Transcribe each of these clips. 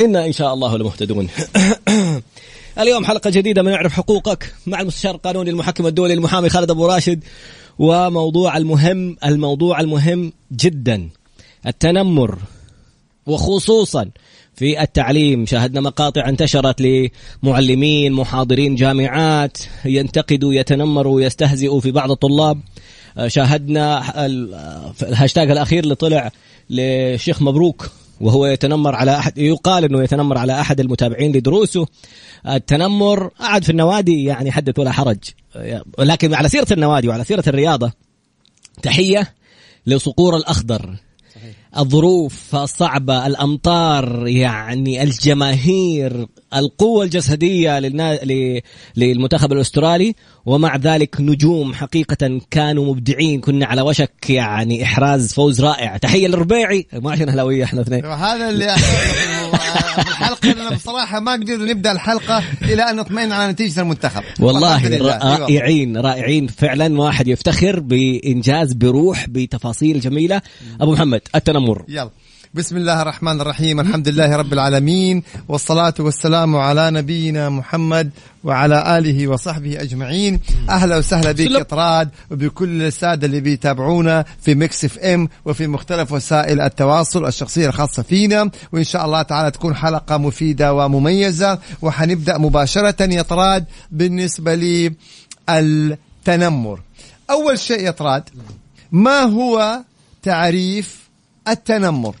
إنا إن شاء الله لمهتدون. اليوم حلقة جديدة من يعرف حقوقك مع المستشار القانوني المحكم الدولي المحامي خالد أبو راشد وموضوع المهم الموضوع المهم جدا. التنمر وخصوصا في التعليم. شاهدنا مقاطع انتشرت لمعلمين محاضرين جامعات ينتقدوا يتنمروا ويستهزئوا في بعض الطلاب. شاهدنا الهاشتاج الأخير اللي طلع لشيخ مبروك. وهو يتنمر على أحد يقال إنه يتنمر على أحد المتابعين لدروسه. التنمر قعد في النوادي يعني حدث ولا حرج. لكن على سيرة النوادي وعلى سيرة الرياضة تحية لصقور الأخضر. الظروف الصعبة الأمطار يعني الجماهير القوة الجسدية للنا... للمنتخب الأسترالي ومع ذلك نجوم حقيقة كانوا مبدعين. كنا على وشك يعني إحراز فوز رائع. تحية للربيعي. ما عشان أهلاوية إحنا اثنين. هذا اللي الحلقة أنا بصراحة ما قدرنا نبدأ الحلقة إلى أن نطمئن على نتيجة المنتخب. والله رائعين رائعين. فعلا واحد يفتخر بإنجاز بروح بتفاصيل جميلة. أبو محمد التنمر. يلا. بسم الله الرحمن الرحيم. الحمد لله رب العالمين والصلاة والسلام على نبينا محمد وعلى آله وصحبه أجمعين. أهلا وسهلا بك يا طراد وبكل السادة اللي بيتابعونا في Mix FM وفي مختلف وسائل التواصل الشخصية الخاصة فينا. وإن شاء الله تعالى تكون حلقة مفيدة ومميزة وحنبدأ مباشرة يا طراد بالنسبة لي التنمر أول شيء يا طراد ما هو تعريف التنمر؟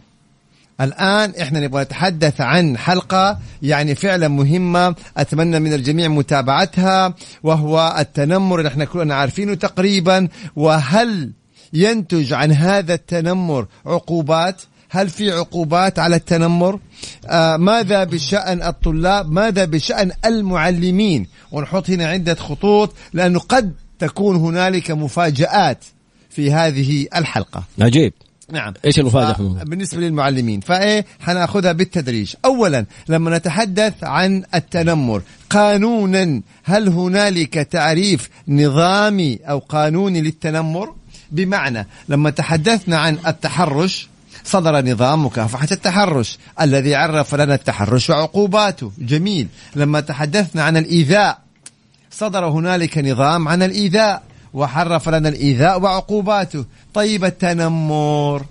الآن إحنا نبغى نتحدث عن حلقة يعني فعلا مهمة أتمنى من الجميع متابعتها وهو التنمر اللي إحنا كلنا عارفينه تقريبا. وهل ينتج عن هذا التنمر عقوبات؟ هل في عقوبات على التنمر؟ آه ماذا بشأن الطلاب؟ ماذا بشأن المعلمين؟ ونحط هنا عدة خطوط لأنه قد تكون هنالك مفاجآت في هذه الحلقة. عجيب نعم. إيش المفاجأة؟ بالنسبة للمعلمين فإيه حناخذها بالتدريج. اولا لما نتحدث عن التنمر قانونا هل هنالك تعريف نظامي أو قانوني للتنمر؟ بمعنى لما تحدثنا عن التحرش صدر نظام مكافحة التحرش الذي عرف لنا التحرش وعقوباته. جميل. لما تحدثنا عن الإيذاء صدر هنالك نظام عن الإيذاء. وحرف لنا الإيذاء وعقوباته. طيب التنمر.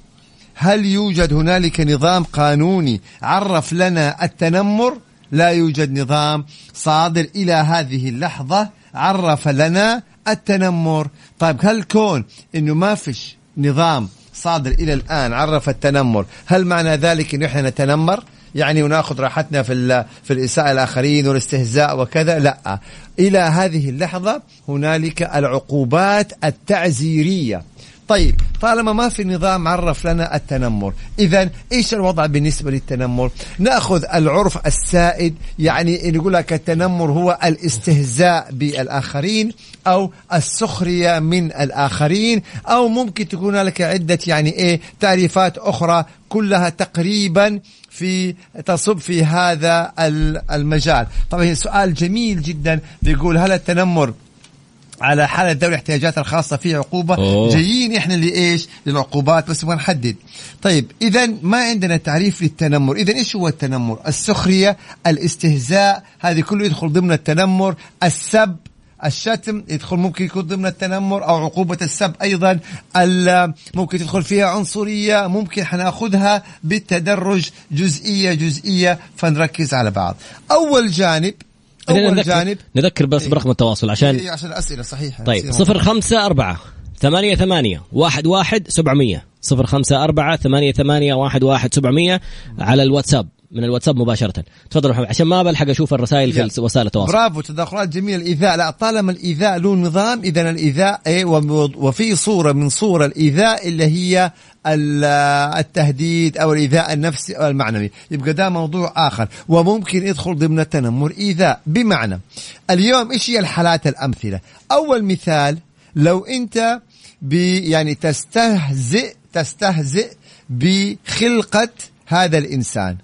هل يوجد هنالك نظام قانوني عرف لنا التنمر؟ لا يوجد نظام. صادر إلى هذه اللحظة عرف لنا التنمر. طيب هل كون أنه ما فيش نظام صادر إلى الآن عرف التنمر هل معنى ذلك أنه إحنا نتنمر؟ يعني وناخذ راحتنا في في الإساءة الآخرين والاستهزاء وكذا. لا. إلى هذه اللحظة هنالك العقوبات التعزيرية. طيب طالما ما في نظام عرف لنا التنمر إذا إيش الوضع بالنسبة للتنمر؟ نأخذ العرف السائد يعني نقول لك التنمر هو الاستهزاء بالآخرين أو السخرية من الآخرين أو ممكن تكون لك عدة يعني إيه تعريفات أخرى كلها تقريبا في تصب في هذا المجال. طبعا سؤال جميل جدا بيقول هل التنمر على حالة ذوي الاحتياجات الخاصة في عقوبة؟ أوه. جايين إحنا لإيش؟ للعقوبات بس نبغى نحدد. طيب إذا ما عندنا تعريف للتنمر. إذا إيش هو التنمر؟ السخرية الاستهزاء هذه كله يدخل ضمن التنمر السب الشتم يدخل ممكن يكون ضمن التنمر أو عقوبة السب أيضا. ممكن تدخل فيها عنصرية ممكن حناخذها بالتدرج جزئية جزئية. فنركز على بعض. أول جانب أول نذكر جانب. نذكر بس إيه. برقم التواصل عشان إيه عشان الأسئلة صحيحة. طيب صفر خمسة أربعة ثمانية ثمانية واحد واحد سبعمية. صفر خمسة أربعة ثمانية ثمانية واحد واحد سبعمية على الواتساب. من الواتساب مباشرة. تفضل محمد عشان ما بلحق أشوف الرسائل. في وسائل التواصل. برافو تدخلات جميلة. الإيذاء لا طالما الإيذاء له نظام إذا الإيذاء وم- وفي صورة من صور الإيذاء اللي هي ال- التهديد أو الإيذاء النفسي أو المعنوي. يبقى ده موضوع آخر. وممكن يدخل ضمن التنمر. إيذاء بمعنى اليوم إيش هي الحالات الأمثلة؟ أول مثال لو أنت ب يعني تستهزئ تستهزئ بخلقة هذا الإنسان.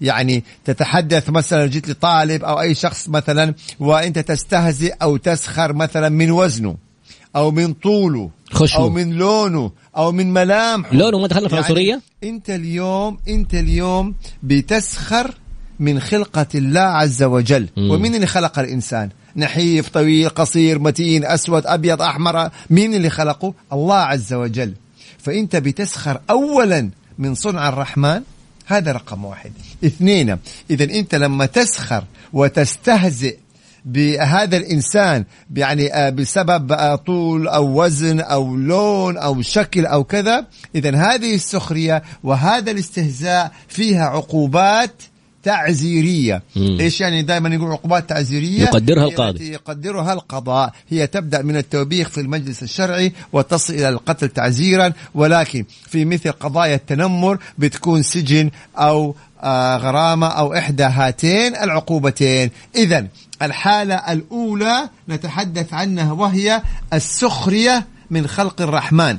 يعني تتحدث مثلا جيت لطالب أو أي شخص مثلا وأنت تستهزئ أو تسخر مثلا من وزنه أو من طوله خشمه. أو من لونه أو من ملامحه. لونه ما دخلنا في العنصريه أنت اليوم أنت اليوم بتسخر من خلقة الله عز وجل. مم. ومين اللي خلق الإنسان؟ نحيف طويل قصير متين أسود أبيض أحمر. مين اللي خلقه؟ الله عز وجل. فأنت بتسخر أولا من صنع الرحمن هذا رقم واحد. اثنين إذا أنت لما تسخر وتستهزئ بهذا الإنسان يعني آه، بسبب آه، طول أو وزن أو لون أو شكل أو كذا اذا هذه السخرية وهذا الاستهزاء فيها عقوبات تعزيرية. مم. إيش يعني دائما يقول عقوبات تعزيرية؟ يقدرها القاضي. يقدرها القضاء. هي تبدأ من التوبيخ في المجلس الشرعي وتصل إلى القتل تعزيرا ولكن في مثل قضايا التنمر بتكون سجن أو آه، غرامة أو إحدى هاتين العقوبتين. اذا الحالة الأولى نتحدث عنها وهي السخرية من خلق الرحمن.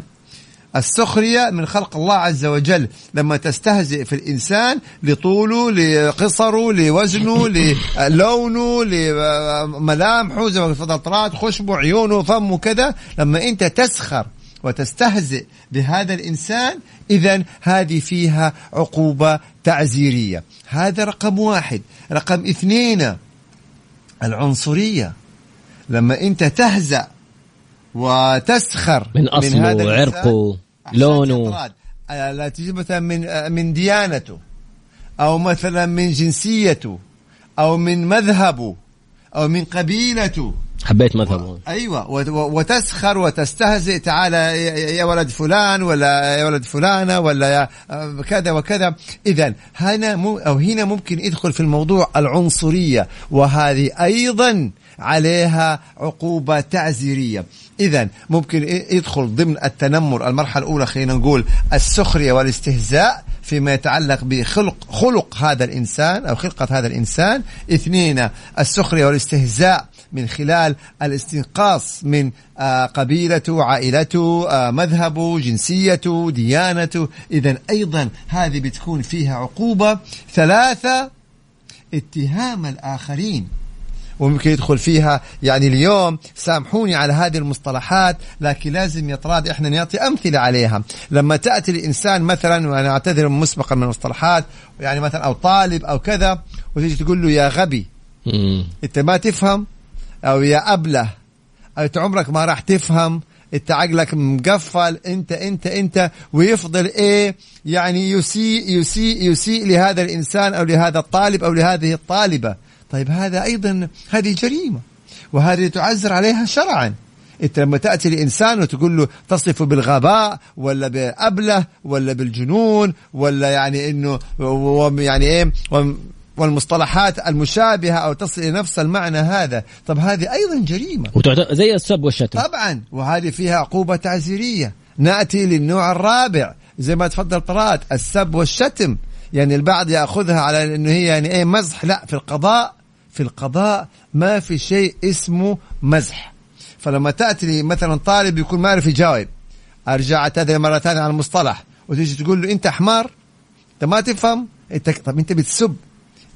السخرية من خلق الله عز وجل. لما تستهزئ في الإنسان لطوله لقصره لوزنه للونه لملامحه زي ما تفضل طرات خشبه عيونه فمه كذا. لما أنت تسخر وتستهزئ بهذا الإنسان إذا هذه فيها عقوبة تعزيرية. هذا رقم واحد. رقم اثنين العنصرية. لما أنت تهزأ وتسخر من أصله، هذا الإنسان. عرقه، أحسنت لونه. آه، لا تجي مثلا من آه، من ديانته أو مثلا من جنسيته أو من مذهبه أو من قبيلته. حبيت مذهبه. أيوه. وت- و- وتسخر وتستهزئ تعالى يا- ولد فلان ولا يا ولد فلانة ولا يا آه، كذا وكذا. اذا هنا مو أو هنا ممكن يدخل في الموضوع العنصرية وهذه أيضا عليها عقوبة تعزيرية. اذا ممكن يدخل ضمن التنمر المرحلة الأولى خلينا نقول السخرية والاستهزاء فيما يتعلق بخلق خلق هذا الإنسان أو خلقة هذا الإنسان. اثنين السخرية والاستهزاء من خلال الاستنقاص من آه، قبيلته عائلته آه، مذهبه جنسيته ديانته. إذا أيضا هذه بتكون فيها عقوبة. ثلاثة اتهام الآخرين. وممكن يدخل فيها. يعني اليوم سامحوني على هذه المصطلحات لكن لازم يطراد إحنا نعطي أمثلة عليها. لما تأتي الإنسان مثلا وأنا أعتذر مسبقا من المصطلحات يعني مثلا أو طالب أو كذا وتيجي تقول له يا غبي. أنت ما تفهم؟ أو يا أبلة. أو أنت عمرك ما راح تفهم. أنت عقلك مقفل. أنت أنت أنت. ويفضل إيه؟ يعني يسيء يسيء يسيء لهذا الإنسان أو لهذا الطالب أو لهذه الطالبة. طيب هذا أيضا هذه جريمة وهذه تعزر عليها شرعا. إنت لما تأتي لإنسان وتقول له تصفه بالغباء ولا بابله ولا بالجنون ولا يعني إنه يعني إيه والمصطلحات المشابهة أو تصل إلى نفس المعنى هذا. طب هذه أيضا جريمة. وتعت... زي السب والشتم. طبعا وهذه فيها عقوبة تعزيرية. نأتي للنوع الرابع زي ما تفضل طراد السب والشتم. يعني البعض يأخذها على أنه هي يعني إيه مزح لا في القضاء. في القضاء ما في شيء اسمه مزح. فلما تأتي لي مثلا طالب يكون ما يعرف يجاوب أرجع أعتذر مرة ثانية على المصطلح وتيجي تقول له أنت حمار؟ أنت ما تفهم؟ أنت طب أنت بتسب.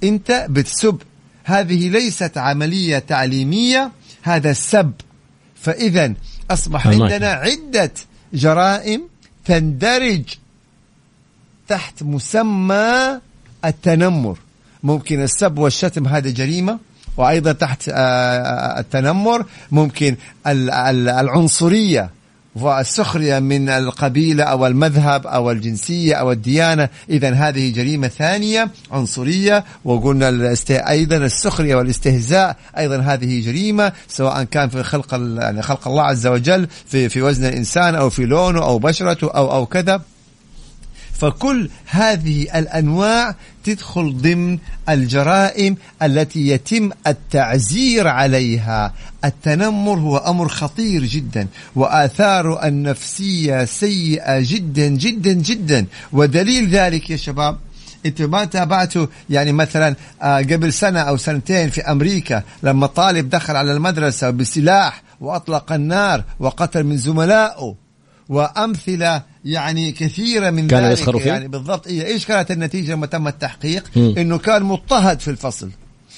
أنت بتسب. هذه ليست عملية تعليمية هذا السب فإذا أصبح عندنا عدة جرائم تندرج تحت مسمى التنمر. ممكن السب والشتم هذا جريمة. وأيضا تحت آه، التنمر. ممكن ال- ال- العنصرية والسخرية من القبيلة أو المذهب أو الجنسية أو الديانة. إذا هذه جريمة ثانية عنصرية. وقلنا الاست... أيضا السخرية والاستهزاء أيضا هذه جريمة سواء كان في خلق. يعني خلق الله عز وجل في في وزن الإنسان أو في لونه أو بشرته أو أو كذا. فكل هذه الأنواع تدخل ضمن الجرائم التي يتم التعزير عليها. التنمر هو أمر خطير جدا وآثاره النفسية سيئة جدا جدا جدا. ودليل ذلك يا شباب أنتوا ما تابعتوا يعني مثلا آه، قبل سنة أو سنتين في أمريكا لما طالب دخل على المدرسة بسلاح وأطلق النار وقتل من زملائه. وأمثلة يعني كثيرة من كانوا ذلك يسخروا فيه؟ يعني بالضبط إيه إيش كانت النتيجة لما تم التحقيق إنه كان مضطهد في الفصل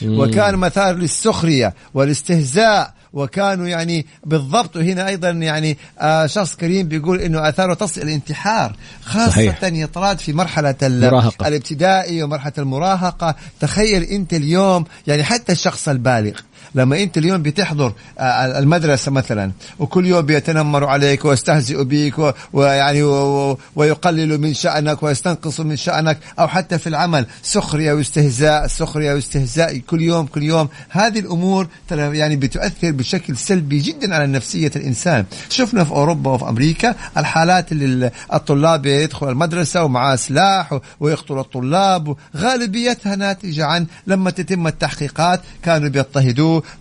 وكان مثار للسخرية والاستهزاء وكانوا يعني بالضبط وهنا أيضا يعني آه شخص كريم بيقول إنه آثاره تصل إلى الانتحار خاصة صحيح. يطراد في مرحلة ال- مراهقة. الابتدائي ومرحلة المراهقة تخيل أنت اليوم يعني حتى الشخص البالغ لما انت اليوم بتحضر آه، المدرسة مثلا وكل يوم بيتنمروا عليك ويستهزئوا بك ويعني ويقللوا من شأنك ويستنقصوا من شأنك أو حتى في العمل سخرية واستهزاء سخرية واستهزاء كل يوم كل يوم. هذه الأمور ترى يعني بتؤثر بشكل سلبي جدا على نفسية الإنسان. شفنا في أوروبا وفي أمريكا الحالات اللي الطلاب يدخل المدرسة ومعاه سلاح ويقتل الطلاب غالبيتها ناتجة عن لما تتم التحقيقات كانوا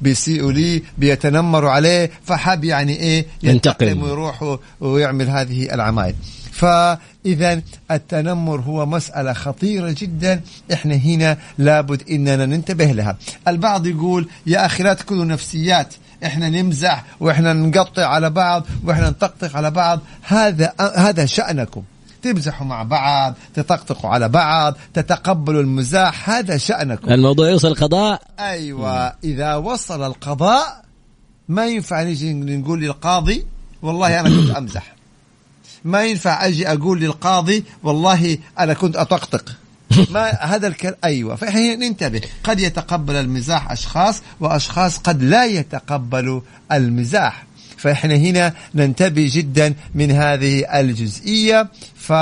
بيسيئوا لي بيتنمروا عليه فحب يعني إيه ينتقم. ويروح ويعمل هذه العمايل. فإذا التنمر هو مسألة خطيرة جدا. إحنا هنا لابد إننا ننتبه لها. البعض يقول يا أخي لا تكونوا نفسيات. إحنا نمزح وإحنا نقطع على بعض وإحنا نطقطق على بعض. هذا هذا شأنكم. تمزحوا مع بعض تطقطقوا على بعض تتقبلوا المزاح هذا شأنكم. الموضوع يوصل القضاء؟ أيوه. إذا وصل القضاء ما ينفع نيجي نقول للقاضي والله أنا كنت أمزح. ما ينفع أجي أقول للقاضي والله أنا كنت أطقطق. ما هذا الكلام أيوه. فاحنا ننتبه قد يتقبل المزاح أشخاص وأشخاص قد لا يتقبلوا المزاح. فإحنا هنا ننتبه جدا من هذه الجزئية. ف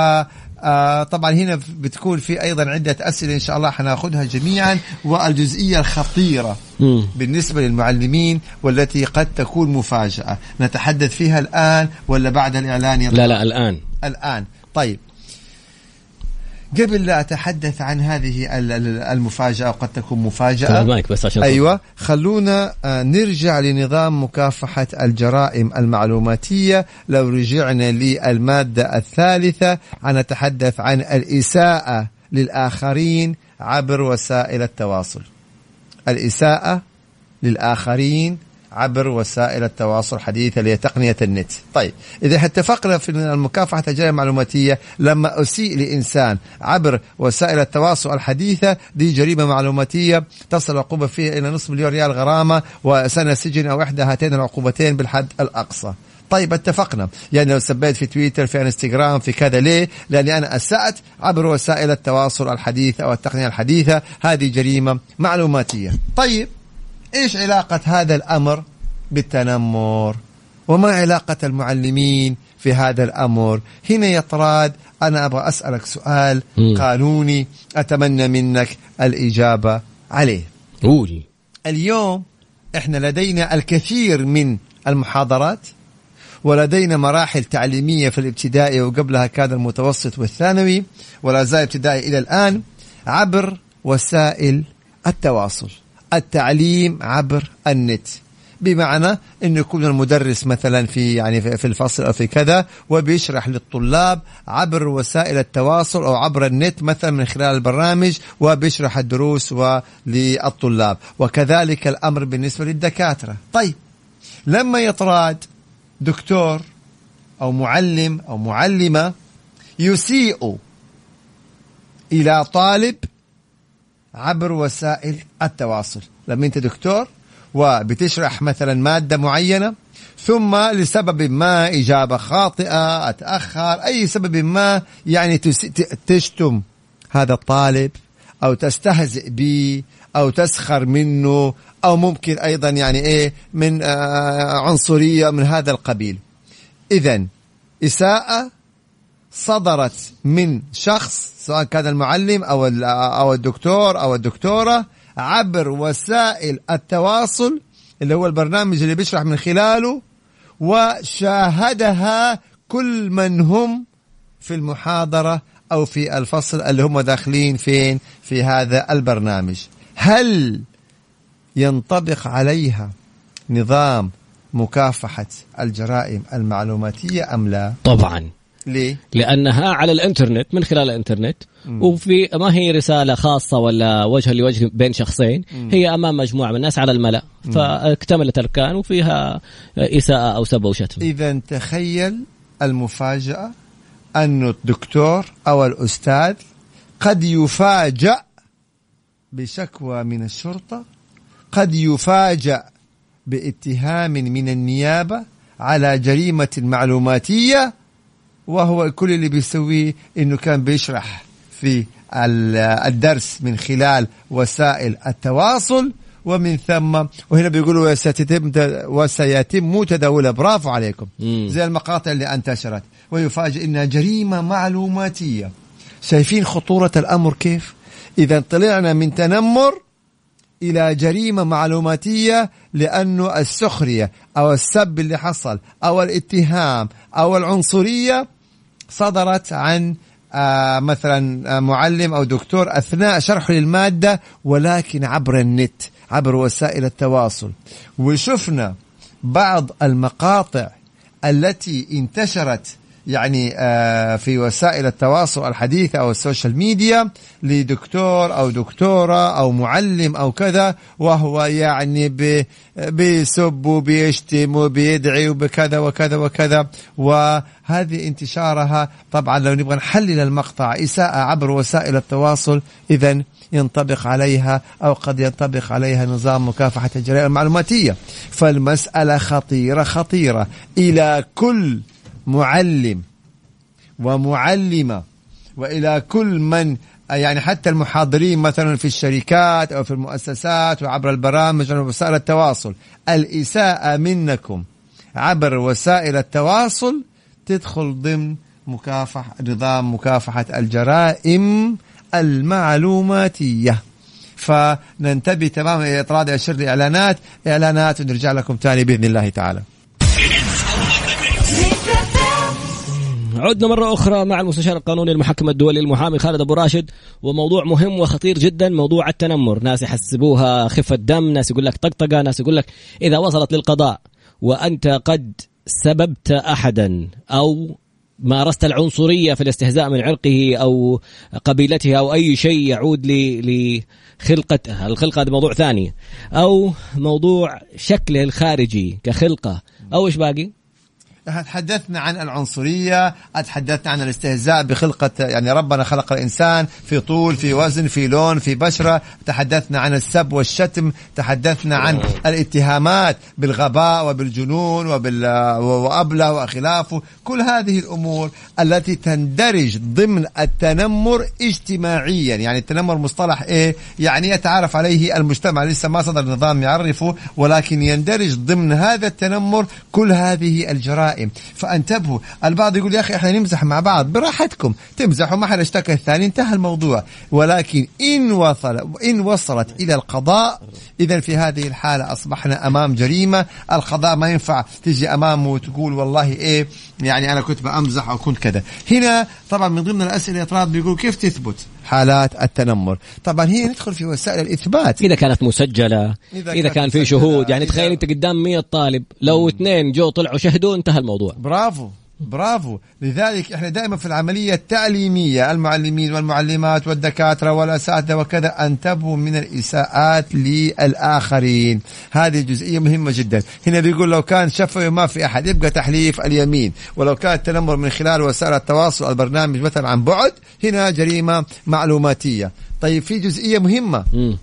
آه طبعا هنا بتكون في أيضا عدة أسئلة إن شاء الله حناخذها جميعا. والجزئية الخطيرة مم. بالنسبة للمعلمين والتي قد تكون مفاجأة. نتحدث فيها الآن ولا بعد الإعلان يا لا لا الآن. الآن. طيب. قبل لا أتحدث عن هذه ال- ال- المفاجأة وقد تكون المايك بس عشان أيوة. خلونا آه، نرجع لنظام مكافحة الجرائم المعلوماتية. لو رجعنا للمادة الثالثة نتحدث عن الإساءة للآخرين عبر وسائل التواصل. الإساءة للآخرين عبر وسائل التواصل الحديثة اللي هي تقنية النت. طيب إذا اتفقنا في المكافحة الجرائم المعلوماتية لما أسيء لإنسان عبر وسائل التواصل الحديثة دي جريمة معلوماتية تصل العقوبة فيها إلى نصف مليون ريال غرامة وسنة سجن أو إحدى هاتين العقوبتين بالحد الأقصى. طيب اتفقنا. يعني لو سبيت في تويتر في انستغرام في كذا ليه؟ لأني أنا أسأت عبر وسائل التواصل الحديثة أو التقنية الحديثة. هذه جريمة معلوماتية. طيب إيش علاقة هذا الأمر بالتنمر؟ وما علاقة المعلمين في هذا الأمر؟ هنا يا طراد أنا أبغى أسألك سؤال. قانوني أتمنى منك الإجابة عليه. قول. اليوم إحنا لدينا الكثير من المحاضرات ولدينا مراحل تعليمية في الابتدائي وقبلها كان المتوسط والثانوي ولا زال ابتدائي إلى الآن عبر وسائل التواصل. التعليم عبر النت. بمعنى انه يكون المدرس مثلا في يعني في الفصل أو في كذا وبيشرح للطلاب عبر وسائل التواصل أو عبر النت مثلا من خلال البرامج وبيشرح الدروس للطلاب. وكذلك الأمر بالنسبة للدكاترة. طيب لما يطراد دكتور أو معلم أو معلمة يسيء إلى طالب عبر وسائل التواصل. لما انت دكتور وبتشرح مثلا مادة معينة ثم لسبب ما إجابة خاطئة أتأخر أي سبب ما يعني تشتم هذا الطالب أو تستهزئ به أو تسخر منه أو ممكن أيضا يعني إيه من آه عنصرية من هذا القبيل. اذا إساءة صدرت من شخص سواء كان المعلم أو أو الدكتور أو الدكتورة عبر وسائل التواصل اللي هو البرنامج اللي بيشرح من خلاله وشاهدها كل من هم في المحاضرة أو في الفصل اللي هم داخلين فين في هذا البرنامج. هل ينطبق عليها نظام مكافحة الجرائم المعلوماتية أم لا؟ طبعا. ليه؟ لأنها على الإنترنت من خلال الإنترنت وفي ما هي رسالة خاصة ولا وجها لوجه بين شخصين هي أمام مجموعة من الناس على الملأ. فاكتملت اركان وفيها إساءة أو سب أو شتم إذا تخيل المفاجأة أن الدكتور أو الأستاذ قد يفاجأ بشكوى من الشرطة قد يفاجأ باتهام من النيابة على جريمة معلوماتية وهو كل اللي بيسويه إنه كان بيشرح في ال- الدرس من خلال وسائل التواصل ومن ثم وهنا بيقولوا وسيتم وسيتم تداولها برافو عليكم مم. زي المقاطع اللي انتشرت ويفاجئ انها جريمة معلوماتية شايفين خطورة الأمر كيف؟ إذا طلعنا من تنمر إلى جريمة معلوماتية لأنه السخرية أو السب اللي حصل أو الاتهام أو العنصرية صدرت عن آه مثلا آه، معلم أو دكتور أثناء شرحه للمادة ولكن عبر النت عبر وسائل التواصل. وشفنا بعض المقاطع التي انتشرت يعني آه، في وسائل التواصل الحديثة أو ال social media لدكتور أو دكتورة أو معلم أو كذا وهو يعني بيسب وبيشتم وبيدعي وبكذا وكذا وكذا وهذه انتشارها طبعا لو نبغى نحلل المقطع إساءة عبر وسائل التواصل إذا ينطبق عليها أو قد ينطبق عليها نظام مكافحة الجرائم المعلوماتية. فالمسألة خطيرة خطيرة إلى كل معلم ومعلمة وإلى كل من يعني حتى المحاضرين مثلا في الشركات أو في المؤسسات وعبر البرامج ووسائل التواصل. الإساءة منكم عبر وسائل التواصل تدخل ضمن مكافحة نظام مكافحة الجرائم المعلوماتية. فننتبه تماما إلى إطراد أشر الإعلانات إعلانات ونرجع لكم تاني بإذن الله تعالى. عدنا مرة أخرى مع المستشار القانوني المحكم الدولي المحامي خالد أبو راشد وموضوع مهم وخطير جدا موضوع التنمر. ناس يحسبوها خفة دم ناس يقول لك طقطقة ناس يقول لك إذا وصلت للقضاء وأنت قد سببت أحدا أو مارست العنصرية في الاستهزاء من عرقه أو قبيلته أو أي شيء يعود لخلقته الخلقة هذا موضوع ثاني. أو موضوع شكله الخارجي كخلقة. أو إيش باقي؟ تحدثنا عن العنصرية تحدثنا عن الاستهزاء بخلقة يعني ربنا خلق الإنسان في طول في وزن في لون في بشرة. تحدثنا عن السب والشتم تحدثنا عن الاتهامات بالغباء وبالجنون وبال وأبلة وخلافه. كل هذه الأمور التي تندرج ضمن التنمر اجتماعيا. يعني التنمر مصطلح إيه؟ يعني يتعارف عليه المجتمع. لسه ما صدر نظام يعرفه ولكن يندرج ضمن هذا التنمر كل هذه الجرائم. فانتبهوا. البعض يقول يا أخي إحنا نمزح مع بعض. براحتكم. تمزحوا. ما حد اشتكى. الثاني انتهى الموضوع. ولكن إن وصل إن وصلت إلى القضاء اذا في هذه الحالة أصبحنا أمام جريمة. القضاء ما ينفع تجي أمامه وتقول والله إيه يعني أنا كنت بأمزح أو كنت كذا. هنا طبعا من ضمن الأسئلة اطراد بيقول كيف تثبت؟ حالات التنمر. طبعا هي ندخل في وسائل الإثبات. إذا كانت مسجلة إذا إذا, كانت كان في مسجلة، شهود يعني إذا- تخيل أنت قدام 100 طالب لو اثنين جو طلعوا شهدوا انتهى الموضوع. برافو. برافو. لذلك إحنا دائما في العملية التعليمية المعلمين والمعلمات والدكاترة والأساتذة وكذا انتبهوا من الإساءات للآخرين. هذه جزئية مهمة جدا. هنا بيقول لو كان شفوي ما في أحد يبقى تحليف اليمين. ولو كان التنمر من خلال وسائل التواصل البرنامج مثلا عن بعد هنا جريمة معلوماتية. طيب في جزئية مهمة. مم.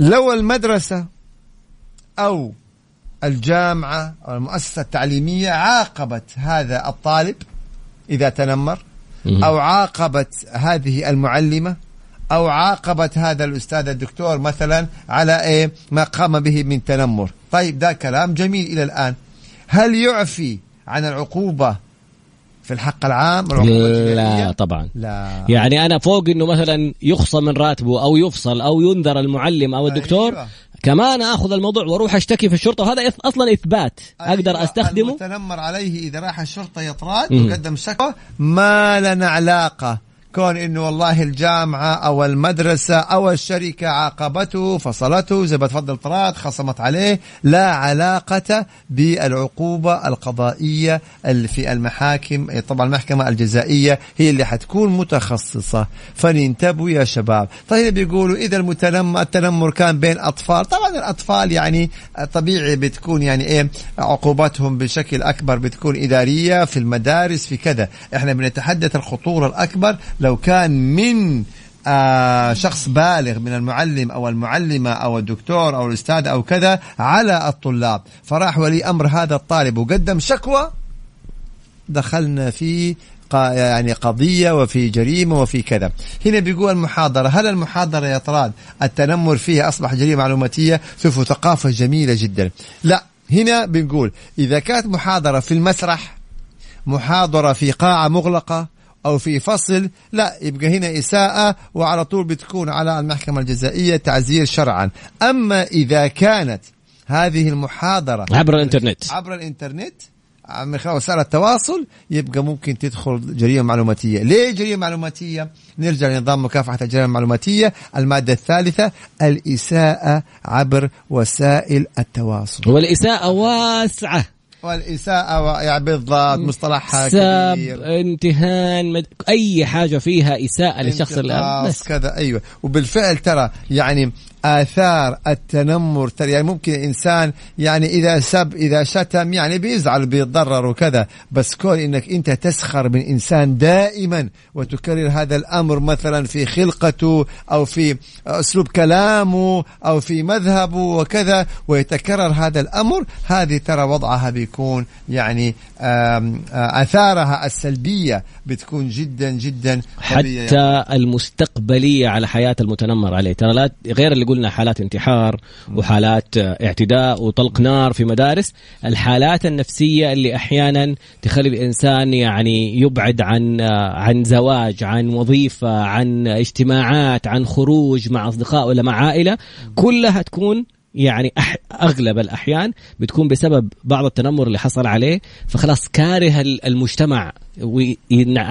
لو المدرسة أو الجامعة أو المؤسسة التعليمية عاقبت هذا الطالب إذا تنمر. أو عاقبت هذه المعلمة أو عاقبت هذا الأستاذ الدكتور مثلا على إيه ما قام به من تنمر طيب ده كلام جميل إلى الآن هل يعفي عن العقوبة في الحق العام؟ لا طبعا لا يعني أنا فوق إنه مثلا يخصم من راتبه أو يفصل أو ينذر المعلم أو الدكتور أيوة. كمان آخذ الموضوع وأروح أشتكي في الشرطة وهذا أصلا إثبات. أقدر أيوة، أستخدمه؟ المتنمر عليه إذا راح الشرطة يطراد. وقدم شكوى ما لنا علاقة. كون إنه والله الجامعة أو المدرسة أو الشركة عاقبته فصلته زي ما تفضل طراد خصمت عليه لا علاقة بالعقوبة القضائية اللي في المحاكم. طبعا المحكمة الجزائية هي اللي حتكون متخصصة. فلينتبهوا يا شباب. طيب بيقولوا إذا المتنمر التنمر كان بين أطفال طبعا الأطفال يعني طبيعي بتكون يعني إيه عقوباتهم بشكل أكبر بتكون إدارية في المدارس في كذا. إحنا بنتحدث الخطورة الأكبر لو كان من آه شخص بالغ من المعلم أو المعلمة أو الدكتور أو الأستاذ أو كذا على الطلاب فراح ولي أمر هذا الطالب. وقدم شكوى دخلنا في يعني قضية وفي جريمة وفي كذا. هنا بيقول المحاضرة هل المحاضرة يا طراد التنمر فيها أصبح جريمة معلوماتية؟ شوفوا ثقافة جميلة جدا. لا هنا بنقول إذا كانت محاضرة في المسرح محاضرة في قاعة مغلقة أو في فصل لا يبقى هنا إساءة وعلى طول بتكون على المحكمة الجزائية تعزير شرعا أما إذا كانت هذه المحاضرة عبر الإنترنت عبر الإنترنت من خلال وسائل التواصل يبقى ممكن تدخل جريمة معلوماتية، ليه جريمة معلوماتية؟ نرجع لنظام مكافحة الجريمة المعلوماتية، المادة الثالثة الإساءة عبر وسائل التواصل. والإساءة واسعة والإساءة يعني بالضبط مصطلحها سب كبير. انتهان مد... أي حاجة فيها إساءة للشخص اللي انتقاص بس. كذا أيوه. وبالفعل ترى يعني آثار التنمر ترى يعني ممكن الانسان يعني إذا سب إذا شتم يعني بيزعل بيتضرر وكذا. بس كون إنك أنت تسخر من إنسان دائما وتكرر هذا الأمر مثلا في خلقته أو في أسلوب كلامه أو في مذهبه وكذا ويتكرر هذا الأمر هذه ترى وضعها بيكون يعني آم، آه، آثارها السلبية بتكون جدا جدا يعني. حتى المستقبلية على حياة المتنمر عليه. ترى لا غير اللي قلنا حالات انتحار وحالات آه، اعتداء وطلق نار في مدارس الحالات النفسية اللي أحيانا تخلي الإنسان يعني يبعد عن آه، عن زواج عن وظيفة عن اجتماعات عن خروج مع أصدقاء ولا مع عائلة كلها تكون يعني أح أغلب الأحيان بتكون بسبب بعض التنمر اللي حصل عليه فخلاص كاره ال- المجتمع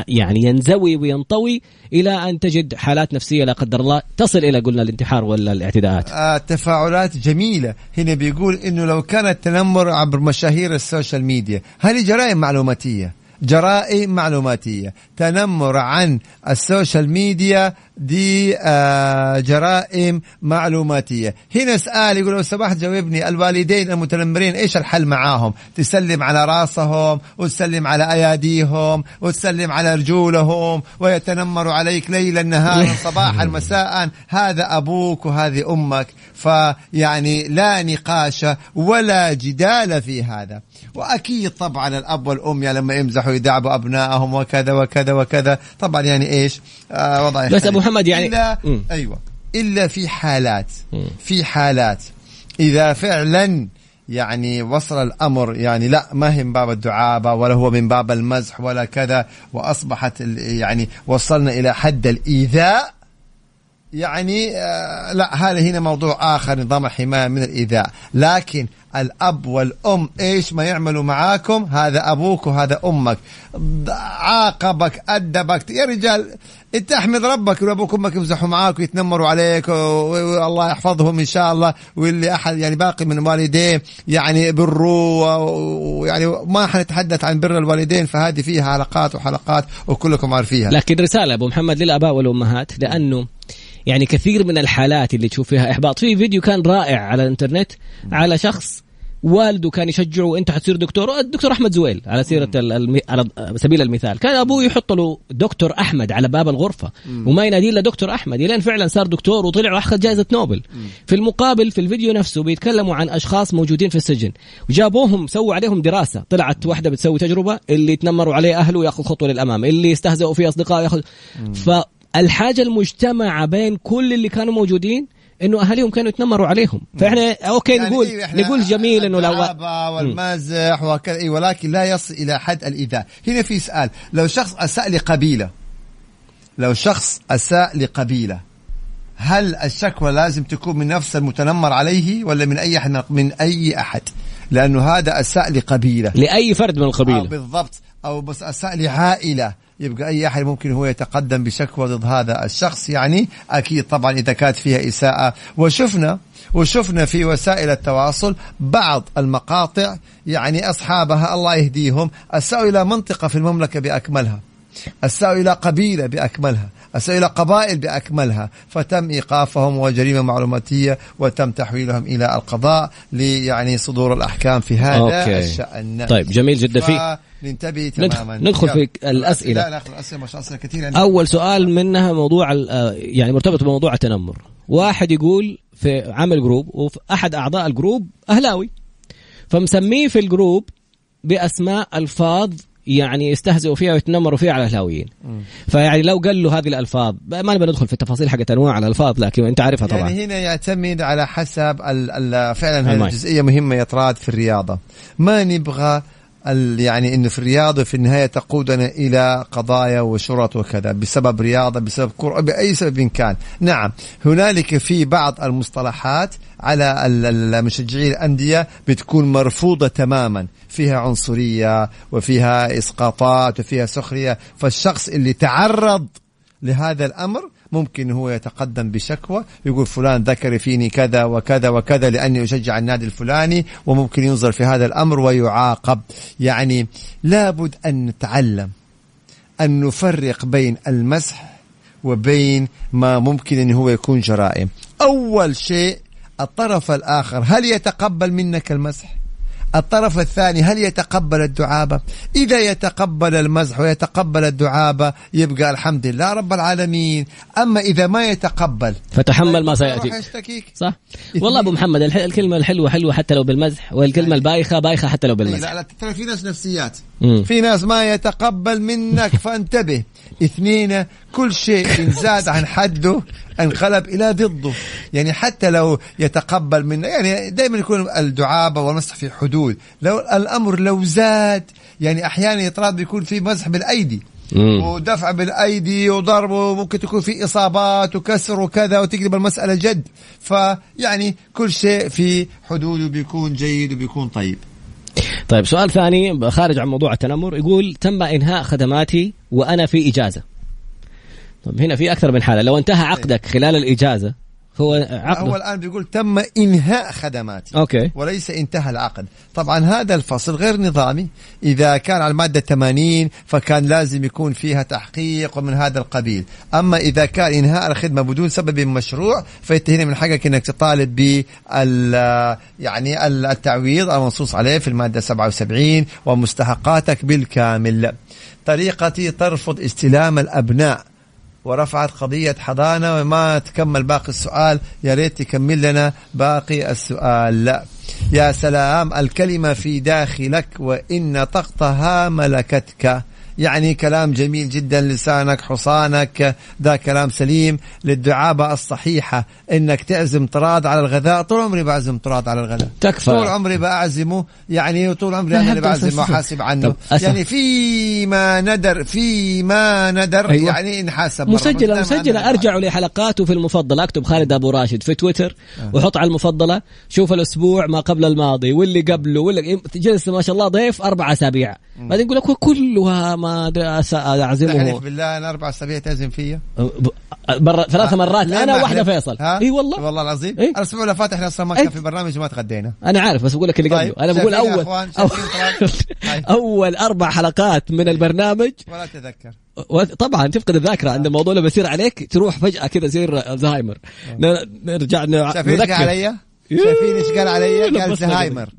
يعني ينزوي وينطوي إلى أن تجد حالات نفسية لا قدر الله تصل إلى قلنا الانتحار ولا الاعتداءات. آه تفاعلات جميلة. هنا بيقول إنه لو كان التنمر عبر مشاهير ال social media هذه جرائم معلوماتية؟ جرائم معلوماتية. تنمر عن ال social media دي آه جرائم معلوماتية. هنا سؤال يقول لو سمحت جاوبني. الوالدين المتنمرين إيش الحل معاهم؟ تسلم على راسهم وتسلم على أياديهم وتسلم على رجولهم ويتنمروا عليك ليلا نهارا صباحا مساء هذا أبوك وهذه أمك. فيعني لا نقاش ولا جدال في هذا. وأكيد طبعا الأب والأم يعني لما يمزحوا يدعبوا أبنائهم وكذا وكذا وكذا. طبعا يعني إيش؟ آه وضع بس. أبو محمد يعني- إلا مم. أيوه إلا في حالات مم. في حالات إذا فعلا يعني وصل الأمر يعني لا ما هي من باب الدعابه ولا هو من باب المزح ولا كذا وأصبحت يعني وصلنا إلى حد الإيذاء يعني آه لا هذا هنا موضوع آخر نظام الحماية من الإيذاء. لكن الأب والأم إيش ما يعملوا معاكم؟ هذا أبوك وهذا أمك. عاقبك أدبك. يا رجال انت احمد ربك لو أبوك وأمك يمزحوا معاك ويتنمروا عليك والله يحفظهم إن شاء الله. واللي أحد يعني باقي من والديه يعني بروا ويعني ما حنتحدث عن بر الوالدين فهذه فيها حلقات وحلقات وكلكم عارفيها. لكن رسالة أبو محمد للأباء والأمهات لأنه يعني كثير من الحالات اللي تشوف فيها إحباط. في فيديو كان رائع على الإنترنت على شخص والده كان يشجعه وانت حتصير دكتور الدكتور أحمد زويل على سيرة. على سبيل المثال. كان أبوه يحط له دكتور أحمد على باب الغرفة وما ينادي إلا دكتور أحمد. إلين فعلا صار دكتور وطلع وأخذ جائزة نوبل. في المقابل في الفيديو نفسه بيتكلموا عن أشخاص موجودين في السجن. وجابوهم سووا عليهم دراسة. طلعت واحدة بتسوي تجربة اللي تنمروا عليه أهله ياخذ خطوة للأمام. اللي استهزأوا فيه أصدقائه ياخذ فالحاجه المجتمعة بين كل اللي كانوا موجودين إنه أهاليهم كانوا يتنمروا عليهم. فإحنا أوكي يعني نقول إيه نقول جميل إنه لو والمزح وكذا إيه ولكن لا يصل إلى حد الإيذاء. هنا في سؤال. لو شخص أساء لقبيلة لو شخص أساء لقبيلة هل الشكوى لازم تكون من نفس المتنمر عليه ولا من أي أحد؟ من أي أحد؟ لأنه هذا أساء لقبيلة. لأي فرد من آه القبيله بالضبط. أو بس أساء لعائلة. يبقى أي أحد ممكن هو يتقدم بشكوى ضد هذا الشخص. يعني أكيد طبعا إذا كانت فيها إساءة. وشفنا وشفنا في وسائل التواصل بعض المقاطع يعني أصحابها الله يهديهم أساءوا إلى منطقة في المملكة بأكملها أساءوا إلى قبيلة بأكملها إلى قبائل بأكملها فتم إيقافهم وجريمة معلوماتية وتم تحويلهم إلى القضاء ليعني صدور الأحكام في هذا أوكي. الشأن طيب جميل جدا في ننتبه ندخل- تماما ندخل في. الأسئلة. لا لا الأسئلة ما شاء الله أسئلة كثير عندنا. أول سؤال منها موضوع آه، يعني مرتبط بموضوع التنمر واحد يقول في عمل group واحد أعضاء ال group أهلاوي فمسميه في ال group بأسماء ألفاظ يعني يستهزئوا فيها ويتنمروا فيها على الاهلاويين فيعني لو قال له هذه الألفاظ ما نبي ندخل في التفاصيل حقت أنواع الألفاظ لكن أنت عارفها طبعا. يعني هنا يعتمد على حسب ال ال فعلا هذه. الجزئيه مهمة يطراد في الرياضة. ما نبغى يعني انه في الرياضه في النهاية تقودنا إلى قضايا وشرط وكذا بسبب رياضة بسبب كرة بأي سبب كان. نعم هنالك في بعض المصطلحات على مشجعي الأندية بتكون مرفوضة تماما. فيها عنصرية وفيها إسقاطات وفيها سخرية. فالشخص اللي تعرض لهذا الأمر ممكن هو يتقدم بشكوى يقول فلان ذكر فيني كذا وكذا وكذا لأني أشجع النادي الفلاني وممكن ينظر في هذا الأمر ويعاقب. يعني لابد أن نتعلم أن نفرق بين المسح وبين ما ممكن إن هو يكون جرائم. أول شيء الطرف الآخر هل يتقبل منك المسح؟ الطرف الثاني هل يتقبل الدعابة؟ إذا يتقبل المزح ويتقبل الدعابة يبقى الحمد لله رب العالمين. أما إذا ما يتقبل فتحمل ما سيأتي. يشتكيك صح؟ والله أبو محمد الح- الكلمة الحلوة حلوة حتى لو بالمزح والكلمة البايخة بايخة حتى لو بالمزح. لا لا ترى في ناس نفسيات. في ناس ما يتقبل منك فانتبه. اثنين كل شيء إن زاد عن حده انقلب إلى ضده. يعني حتى لو يتقبل منك يعني دائما يكون الدعابة والمسح في حدود. لو الأمر لو زاد يعني أحيانا يطراد بيكون في مسح بالأيدي. مم. ودفع بالأيدي وضرب وممكن تكون في إصابات وكسر وكذا وتقلب المسألة جد. فيعني كل شيء في حدوده بيكون جيد وبيكون طيب. طيب سؤال ثاني خارج عن موضوع التنمر. يقول تم إنهاء خدماتي وأنا في إجازة. طب هنا في أكثر من حالة. لو انتهى عقدك خلال الإجازة هو هو عقده الآن بيقول تم إنهاء خدماتي. أوكي. وليس انتهى العقد. طبعا هذا الفصل غير نظامي. إذا كان على المادة 80 فكان لازم يكون فيها تحقيق ومن هذا القبيل. أما إذا كان إنهاء الخدمة بدون سبب مشروع فأنت هنا من حقك أنك تطالب بال يعني التعويض المنصوص عليه في المادة 77 ومستحقاتك بالكامل. طريقتي ترفض استلام الأبناء. ورفعت قضية حضانة وما تكمل باقي السؤال. يا ريت تكمل لنا باقي السؤال. لا. يا سلام الكلمة في داخلك وإن طقطها ملكتك. يعني كلام جميل جدا لسانك حصانك ده كلام سليم. للدعابة الصحيحة إنك تعزم طراد على الغذاء. طول عمري بعزم طراد على الغذاء. تكفى. طول عمري بعزمه. يعني وطول عمري أنا اللي بعزمه وحاسب عنه. يعني فيما ندر فيما ندر أيوة. يعني دايماً مسجلة أنا ارجعوا لحلقاته في المفضله أكتب خالد أبو راشد في تويتر وحط على المفضلة. شوف الأسبوع ما قبل الماضي واللي قبله واللي جلس ما شاء الله ضيف أربع أسابيع. بعدين يقول لك كلها ما تحلف اعزمه بالله أنا أربع أسابيع تعزم فيا. برا ثلاث مرات. ليه أنا ما واحدة؟ فيصل؟ إي والله. والله العظيم. إيه؟ الأسبوع اللي فات إحنا أصلا ما؟ كان في برنامج وما تغدينا. أنا عارف بس بقول لك اللي طيب، قبله. أنا بقول اول؟ طيب. أول أربع حلقات من البرنامج. ولا تذكر. طبعا تفقد الذاكرة عند الموضوع اللي بيصير عليك تروح فجأة كذا يصير الزهايمر نرجع نذكر. علي؟ شايفين إيش قال علي؟ قال زهايمر.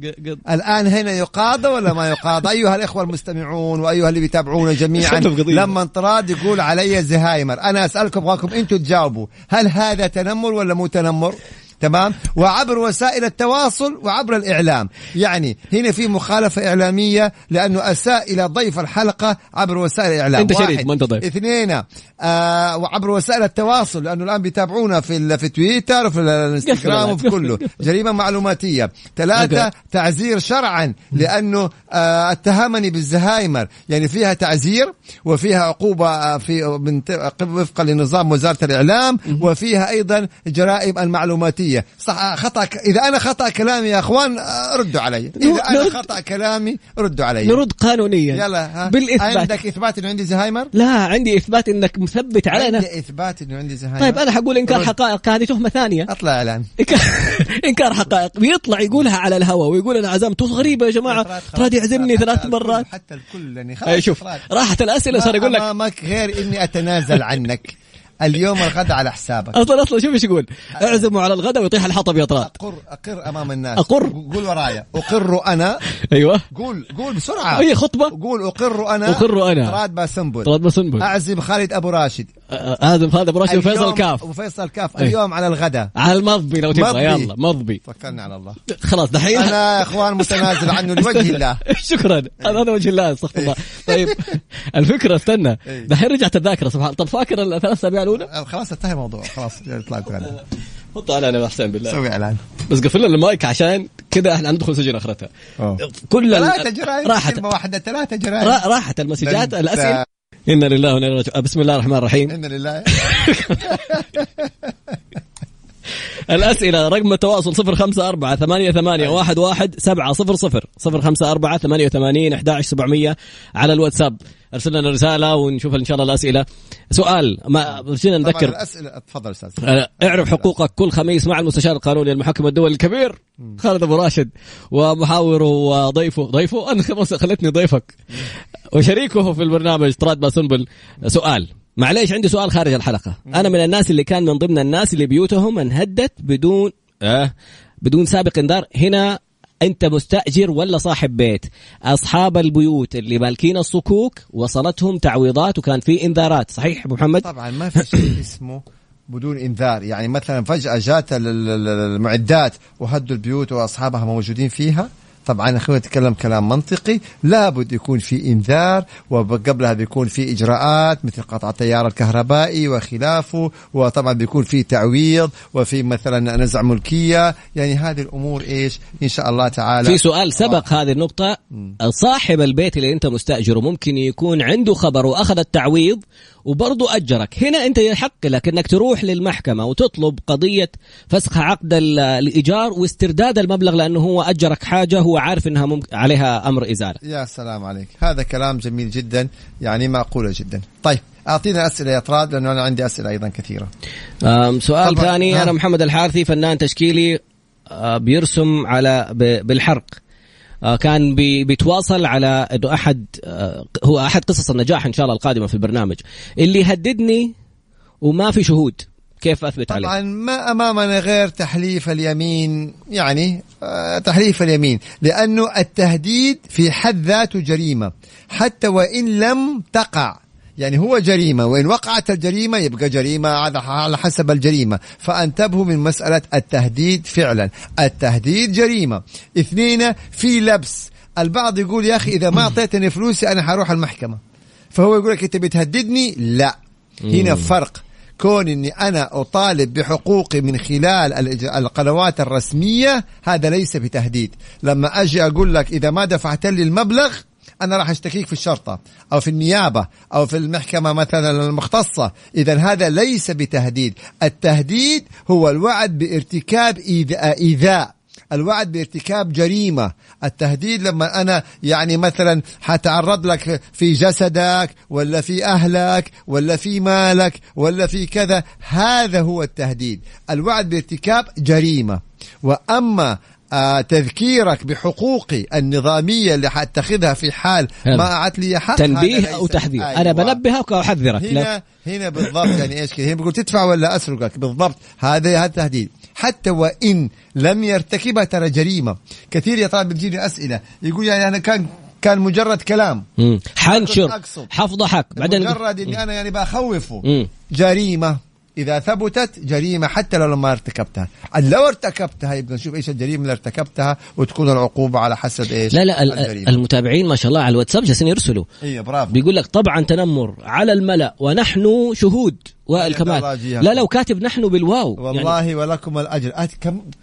الآن هنا يقاضى ولا ما يقاضى؟ أيها الإخوة المستمعون وأيها اللي بيتابعونا جميعا. لما انطراد يقول علي زهايمر. أنا أسألكم أبغاكم أنتم تجاوبوا. هل هذا تنمر ولا مو تنمر؟ تمام؟ وعبر وسائل التواصل وعبر الإعلام. يعني هنا في مخالفة إعلامية لأنه أساء إلى ضيف الحلقة عبر وسائل الإعلام. أنت شريك. ما أنت ضيف. اثنين آه وعبر وسائل التواصل لأنه الآن بيتابعونا في في تويتر وفي الإنستغرام وفي كله. جريمة معلوماتية. ثلاثة. تعزير شرعا لأنه آه اتهمني بالزهايمر. يعني فيها تعزير وفيها عقوبة آه، في وفقا لنظام وزارة الإعلام وفيها أيضا جرائم المعلوماتية. صح خطأ ك- إذا أنا خطأ كلامي يا أخوان آه، ردوا علي. إذا أنا نرد- خطأ كلامي ردوا علي. نرد قانونيا. يلا ها. بالإثبات. عندك إثبات إنه عندي زهايمر؟ لا عندي إثبات إنك مثبت علينا عندي إثبات إنه عندي زهايمر. طيب أنا حقول إنكار رد. حقائق. هذه تهمة ثانية. أطلع إعلان إنكار- إنكار حقائق. بيطلع يقولها على الهواء ويقول أنا عزمته غريبه يا جماعة. راد يعزمني ثلاث مرات. حتى الكل يعني خلاص شوف. راحت الأسئلة صار يقول لك أمامك غير إني أتنازل عنك. اليوم الغد على حسابك. أصلا أصلا شوف إيش يقول. اعزموا على الغداء ويطيح الحطب يا طراد. اقر أقر أمام الناس. أقر. قول ورايا. أقر أنا. أيوه. قول قول بسرعة. هي خطبة. قول أقر أنا. أقر أنا. طراد باسنبل. طراد بسنبل أعزم خالد أبو راشد. هذا هذا براشد وفيصل اليوم- كاف وفيصل كاف أي. اليوم على الغداء. على المضبي لو. تبغى يلا مضبي توكلنا على الله. خلاص دحين؟ أنا يا إخوان متنازل عنه لوجه الله. شكرا. هذا وجه الله استغفر الله. طيب الفكرة استنى. إيه. دحين رجعت الذاكرة سبحان الله. طب فاكر الثلاث أسابيع الأولى؟ خلاص انتهى الموضوع. خلاص طلعت أنا حط على أنا حسين بالله. سوي إعلان. بس قفل لنا المايك عشان كذا إحنا ندخل سجن آخرتها. كل ثلاثة جرائم راحت. واحدة ثلاثة جرائم. را- راحت المسجات الأسئلة. إنا لله وإنا راجعون. بسم الله الرحمن الرحيم. إن لله. الأسئلة رقم التواصل صفر خمسة أربعة ثمانية ثمانية واحد واحد سبعة صفر صفر. صفر خمسة أربعة ثمانية وثمانين أحد سبعمية على الواتساب. أرسل لنا رسالة ونشوف إن شاء الله الأسئلة. سؤال ما رجينا طبعا نذكر؟ الأسئلة تفضل أستاذ. آه، اعرف حقوقك. كل خميس مع المستشار القانوني المحكم الدولي الكبير خالد أبو راشد ومحاوره وضيفه ضيفه؟ أنا خلاص خلتني ضيفك. وشريكه في البرنامج طراد باسنبل سؤال. معليش عندي سؤال خارج الحلقة. أنا من الناس اللي كان من ضمن الناس اللي بيوتهم انهدت بدون آه بدون سابق انذار. هنا أنت مستأجر ولا صاحب بيت؟ أصحاب البيوت اللي مالكين الصكوك وصلتهم تعويضات وكان في انذارات. صحيح أبو محمد؟ طبعا ما في شيء اسمه بدون انذار. يعني مثلا فجأة جات ال- ال- ال- المعدات وهدوا البيوت وأصحابها موجودين فيها. طبعا أخوي أتكلم كلام منطقي لابد يكون في إنذار وقبلها بيكون في إجراءات مثل قطع التيار الكهربائي وخلافه وطبعا بيكون في تعويض وفي مثلا نزع ملكية. يعني هذه الأمور إيش؟ إن شاء الله تعالى. في سؤال سبق هذه النقطة. صاحب البيت اللي أنت مستأجره ممكن يكون عنده خبر وأخذ التعويض وبرضه أجرك. هنا أنت يحق لك أنك تروح للمحكمة وتطلب قضية فسخ عقد ال- الإيجار واسترداد المبلغ لأنه هو أجرك حاجة هو عارف أنها ممكن عليها أمر إزالة. يا سلام عليك. هذا كلام جميل جدا يعني معقولة جدا. طيب أعطينا أسئلة يا طراد لأنه أنا عندي أسئلة أيضا كثيرة. أم، سؤال. ثاني ها. أنا محمد الحارثي فنان تشكيلي بيرسم على بالحرق. كان بي بيتواصل على إنه أحد آه، هو أحد قصص النجاح إن شاء الله القادمة في البرنامج. اللي يهددني وما في شهود. كيف أثبت عليه؟ طبعا ما أمامنا غير تحليف اليمين يعني آه، تحليف اليمين. لأنه التهديد في حد ذاته جريمة. حتى وإن لم تقع. يعني هو جريمة وإن وقعت الجريمة يبقى جريمة على حسب الجريمة. فأنتبهوا من مسألة التهديد فعلا. التهديد جريمة. اثنين في لبس. البعض يقول يا أخي إذا ما أعطيتني فلوسي أنا حروح المحكمة. فهو يقول لك أنت بتهددني؟ لا. هنا فرق. كون إني أنا أطالب بحقوقي من خلال القنوات الرسمية هذا ليس بتهديد. لما أجي أقول لك إذا ما دفعت لي المبلغ أنا راح أشتكيك في الشرطة أو في النيابة أو في المحكمة مثلا المختصة. اذا هذا ليس بتهديد. التهديد هو الوعد بارتكاب إيذاء. الوعد بارتكاب جريمة. التهديد لما أنا يعني مثلا حتعرض لك في جسدك ولا في أهلك ولا في مالك ولا في كذا هذا هو التهديد. الوعد بارتكاب جريمة. وأما تذكيرك بحقوقي النظامية اللي حتخذها في حال. ما أعت لي حق تنبيه أو تحذير. أيوة. أنا بنبهك وأحذرك. لا. هنا هنا بالضبط يعني إيش كذا؟ هنا بيقول تدفع ولا أسرقك؟ بالضبط. هذا هذا تهديد. حتى وإن لم يرتكبها ترى جريمة. كثير يا طالب بتجيني أسئلة. يقول يعني أنا كان كان مجرد كلام. مم. حنشر. أقصد. حفضحك بعدين مجرد إني أنا يعني بخوفه مم. جريمة. إذا ثبتت جريمة حتى لو ما ارتكبتها. لو ارتكبتها يبقى نشوف إيش الجريمة اللي ارتكبتها وتكون العقوبة على حسب إيش؟ لا لا ال- الجريمة. المتابعين ما شاء الله على الواتساب جالسين يرسلوا. أيوه برافو. بيقول لك طبعا تنمر على الملأ ونحن شهود. وائل أيد الله كمال جيهكم. لا لو كاتب نحن بالواو. والله يعني ولكم الأجر.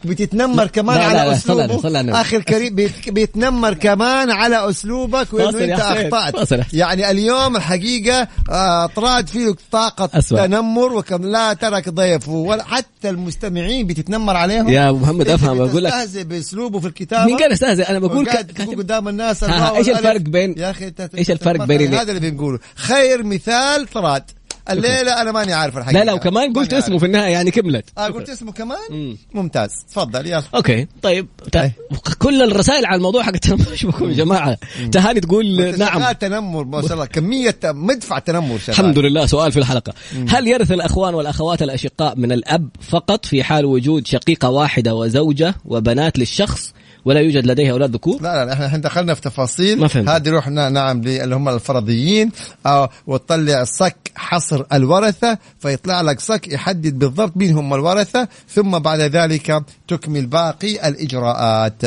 بتتنمر كمان لا، على لا، اسلوبه النبي. أخي الكريم بيت- بيتنمر كمان على أسلوبك وإنه أنت أخطأت. يعني اليوم الحقيقة آه، طراد فيه طاقة أسوأ. تنمر وكم لا ترك ضيفه ولا حتى المستمعين بتتنمر عليهم. يا أبو محمد أفهم أقول لك. بتستهزئ بأسلوبه في الكتابة. مين قال استهزئ؟ أنا بقول قدام الناس. والألف. الفرق بين- يا أخي إيش الفرق. بين هذا اللي بنقوله. خير مثال طراد. الليلة أنا ماني عارف الحقيقة. لا لا وكمان قلت اسمه في النهاية يعني كملت. عارف. آه قلت اسمه كمان؟ مم. ممتاز. تفضل يلا. أوكي طيب. أي. كل الرسائل على الموضوع حق بكم يا جماعة. تهاني تقول نعم. تنمر ما شاء الله. كمية مدفع تنمر شغال. الحمد لله سؤال في الحلقة. هل يرث الأخوان والأخوات الأشقاء من الأب فقط في حال وجود شقيقة واحدة وزوجة وبنات للشخص؟ ولا يوجد لديه أولاد ذكور؟ لا لا إحنا الحين دخلنا في تفاصيل. ما فهمت. هذه روح نا- نعم لي- اللي هم الفرضيين. أو وتطلع صك حصر الورثة فيطلع لك صك يحدد بالضبط مين هم الورثة ثم بعد ذلك تكمل باقي الإجراءات.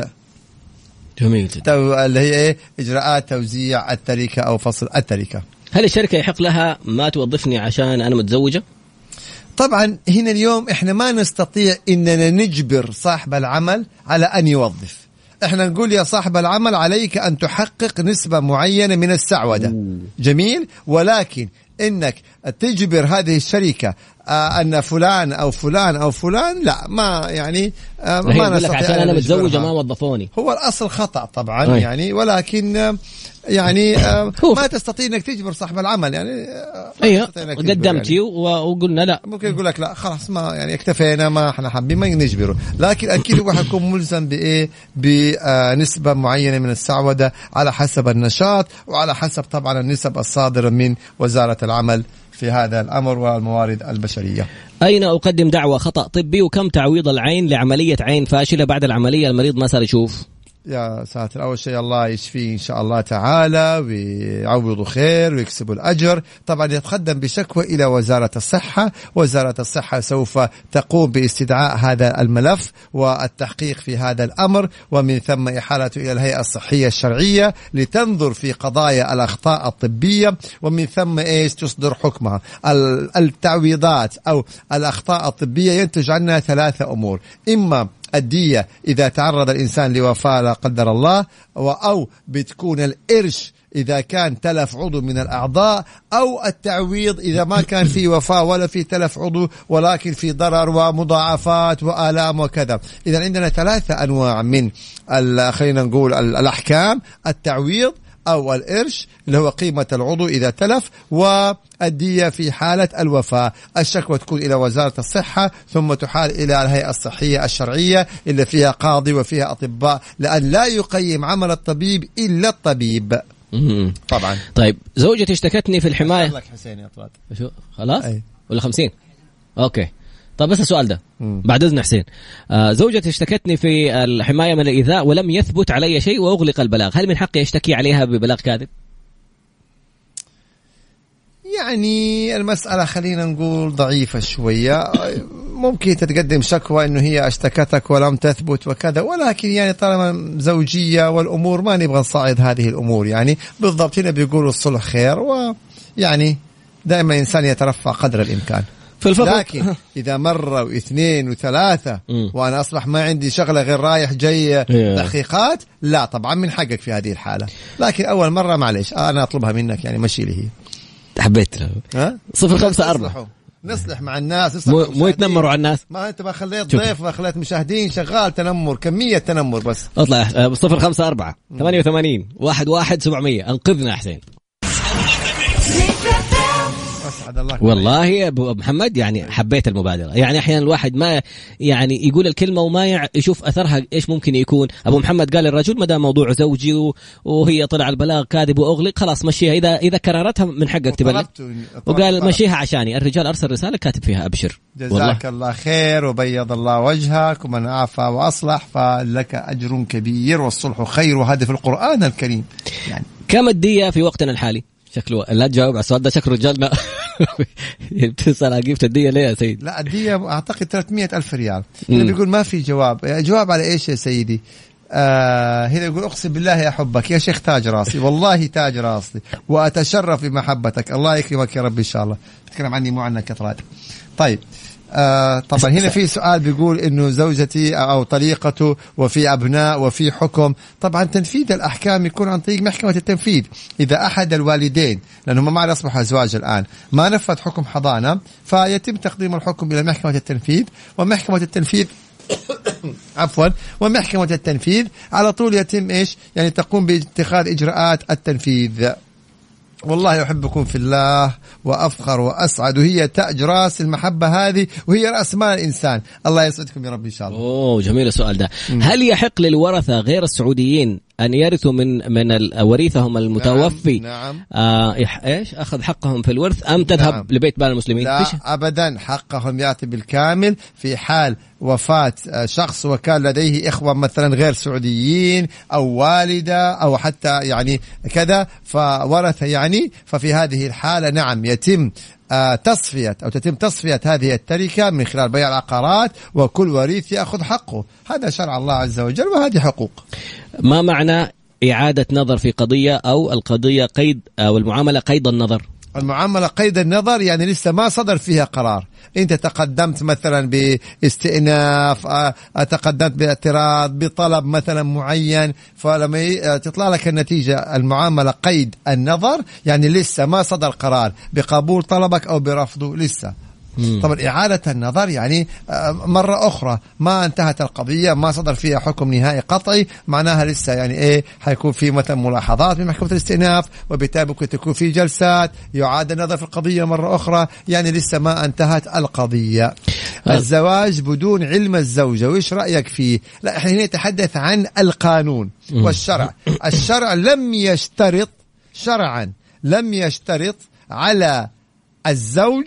جميل جدا. اللي هي إيه؟ إجراءات توزيع التركة أو فصل التركة. هل الشركة يحق لها ما توظفني عشان أنا متزوجة؟ طبعا هنا اليوم إحنا ما نستطيع إننا نجبر صاحب العمل على أن يوظف. إحنا نقول يا صاحب العمل عليك أن تحقق نسبة معينة من السعودة. جميل؟ ولكن إنك تجبر هذه الشركة آه أن فلان أو فلان أو فلان لا ما يعني آه ما نستطيع عشان نجبرها. متزوجة ما وظفوني. هو الأصل خطأ طبعا أي. يعني ولكن آه، يعني آه، ما تستطيع إنك تجبر صاحب العمل يعني آه، أيوه قدمتي و- وقلنا لا. ممكن يقول لك لا خلاص ما يعني اكتفينا ما إحنا حابين ما نجبره. لكن أكيد هو حيكون ملزم بإيه؟ بنسبه معينة من السعودة على حسب النشاط وعلى حسب طبعا النسب الصادرة من وزارة العمل. في هذا الأمر والموارد البشرية. أين أقدم دعوة خطأ طبي وكم تعويض العين لعملية عين فاشلة بعد العملية المريض ما صار يشوف؟ يا ساتر. أول شيء الله يشفيه إن شاء الله تعالى ويعوضه خير ويكسب الأجر. طبعا يتقدم بشكوى إلى وزارة الصحة. وزارة الصحة سوف تقوم باستدعاء هذا الملف والتحقيق في هذا الأمر. ومن ثم إحالته إلى الهيئة الصحية الشرعية لتنظر في قضايا الأخطاء الطبية. ومن ثم إيش؟ تصدر حكمها. ال- التعويضات أو الأخطاء الطبية ينتج عنها ثلاثة أمور. إما الدية. إذا تعرض الإنسان لوفاة لا قدر الله أو بتكون القرش إذا كان تلف عضو من الأعضاء أو التعويض إذا ما كان في وفاة ولا في تلف عضو ولكن في ضرر ومضاعفات وآلام وكذا. إذا عندنا ثلاثة أنواع من خلينا نقول ال- الأحكام. التعويض أو القرش اللي هو قيمة العضو إذا تلف والدية في حالة الوفاة. الشكوى تكون إلى وزارة الصحة ثم تحال إلى الهيئة الصحية الشرعية اللي فيها قاضي وفيها أطباء لأن لا يقيم عمل الطبيب إلا الطبيب. طبعا. طيب زوجتي اشتكتني في الحماية. لك حسين يا طراد شو؟ خلاص؟ أي. ولا خمسين؟ أوكي. طب بس السؤال ده. مم. بعد إذن حسين. آه زوجتي اشتكتني في الحماية من الإيذاء ولم يثبت علي شيء وأغلق البلاغ. هل من حقي أشتكي عليها ببلاغ كاذب؟ يعني المسألة خلينا نقول ضعيفة شوية. ممكن تتقدم شكوى إنه هي اشتكتك ولم تثبت وكذا ولكن يعني طالما زوجية والأمور ما نبغى نصعد هذه الأمور. يعني بالضبط هنا بيقولوا الصلح خير ويعني دائما الانسان يترفع قدر الإمكان. في الفقر لكن إذا مرة واثنين وثلاثة مم. وأنا أصبح ما عندي شغلة غير رايح جاي. تحقيقات لا طبعا من حقك في هذه الحالة. لكن أول مرة معلش أنا أطلبها منك يعني مشي لي هي. حبيت. ها؟ صفر خمسة أربعة. نصلحوا. نصلح مع الناس نصلح مو مو. يتنمروا على الناس. ما أنت ما خليت. ضيف ما خليت مشاهدين شغال تنمر كمية تنمر بس. أطلع آه، صفر خمسة أربعة. ثمانية وثمانين واحد واحد سبعمية. أنقذنا يا حسين. اسعد الله والله يا أبو محمد يعني حبيت المبادرة. يعني أحيانا الواحد ما يعني يقول الكلمة وما يشوف أثرها إيش ممكن يكون. أبو محمد قال الرجل ما دام موضوع زوجي وهي طلع البلاغ كاذب وأغلق خلاص مشيها. اذا إذا كررتها من حقك تبلغ. وقال. مشيها عشاني. الرجال أرسل رسالة كاتب فيها أبشر. والله. جزاك الله خير وبيض الله وجهك ومن عافى وأصلح فلك أجر كبير والصلح خير وهذا في القرآن الكريم. يعني كم الدية في وقتنا الحالي؟ شكله لا تجاوب على السؤال ده شكله رجالنا بتسال عن الدية ليه يا سيد؟ لا الدية أعتقد 300 ألف ريال. اللي بيقول ما في جواب. جواب على إيش يا سيدي؟ آه هنا يقول أقسم بالله يا حبك يا شيخ تاج راسي والله تاج راسي وأتشرف بمحبتك. الله يكرمك يا رب إن شاء الله. تتكلم عني مو عنك كثرات طيب آه طبعا هنا في سؤال بيقول إنه زوجتي أو طليقته وفي أبناء وفي حكم طبعا تنفيذ الأحكام يكون عن طريق محكمة التنفيذ إذا أحد الوالدين لأنهم ما أصبحوا أزواج الآن ما نفذ حكم حضانة فيتم تقديم الحكم إلى محكمة التنفيذ ومحكمة التنفيذ عفوا ومحكمة التنفيذ على طول يتم إيش؟ يعني تقوم باتخاذ إجراءات التنفيذ. والله أحبكم في الله وأفخر وأسعد وهي تاج راس المحبة هذه وهي رأس مال الإنسان الله يسعدكم يا رب إن شاء الله. أوه جميل السؤال ده. هل يحق للورثة غير السعوديين أن يرثوا من من وريثهم المتوفي. نعم, نعم. آه إيش؟ أخذ حقهم في الورث أم تذهب نعم. لبيت مال المسلمين؟ لا أبدا. حقهم يأتي بالكامل في حال وفاة شخص وكان لديه إخوة مثلا غير سعوديين أو والدة أو حتى يعني كذا فورث يعني ففي هذه الحالة نعم يتم آه، تصفية أو تتم تصفية هذه التركة من خلال بيع العقارات وكل وريث يأخذ حقه. هذا شرع الله عز وجل وهذه حقوق. ما معنى إعادة نظر في قضية أو القضية قيد أو المعاملة قيد النظر؟ المعاملة قيد النظر يعني لسه ما صدر فيها قرار. انت تقدمت مثلا باستئناف آه، تقدمت باعتراض بطلب مثلا معين فلما آه، تطلع لك النتيجة المعاملة قيد النظر يعني لسه ما صدر قرار. بقبول طلبك أو برفضه لسه. طبعا إعادة النظر يعني آه، مرة أخرى ما انتهت القضية ما صدر فيها حكم نهائي قطعي معناها لسه يعني إيه حيكون في مثلا ملاحظات من محكمة الاستئناف وبالتالي ممكن تكون في جلسات يعاد النظر في القضية مرة أخرى يعني لسه ما انتهت القضية. آه. الزواج بدون علم الزوجة وإيش رأيك فيه؟ لا إحنا هنا نتحدث عن القانون والشرع. الشرع لم يشترط شرعا لم يشترط على الزوج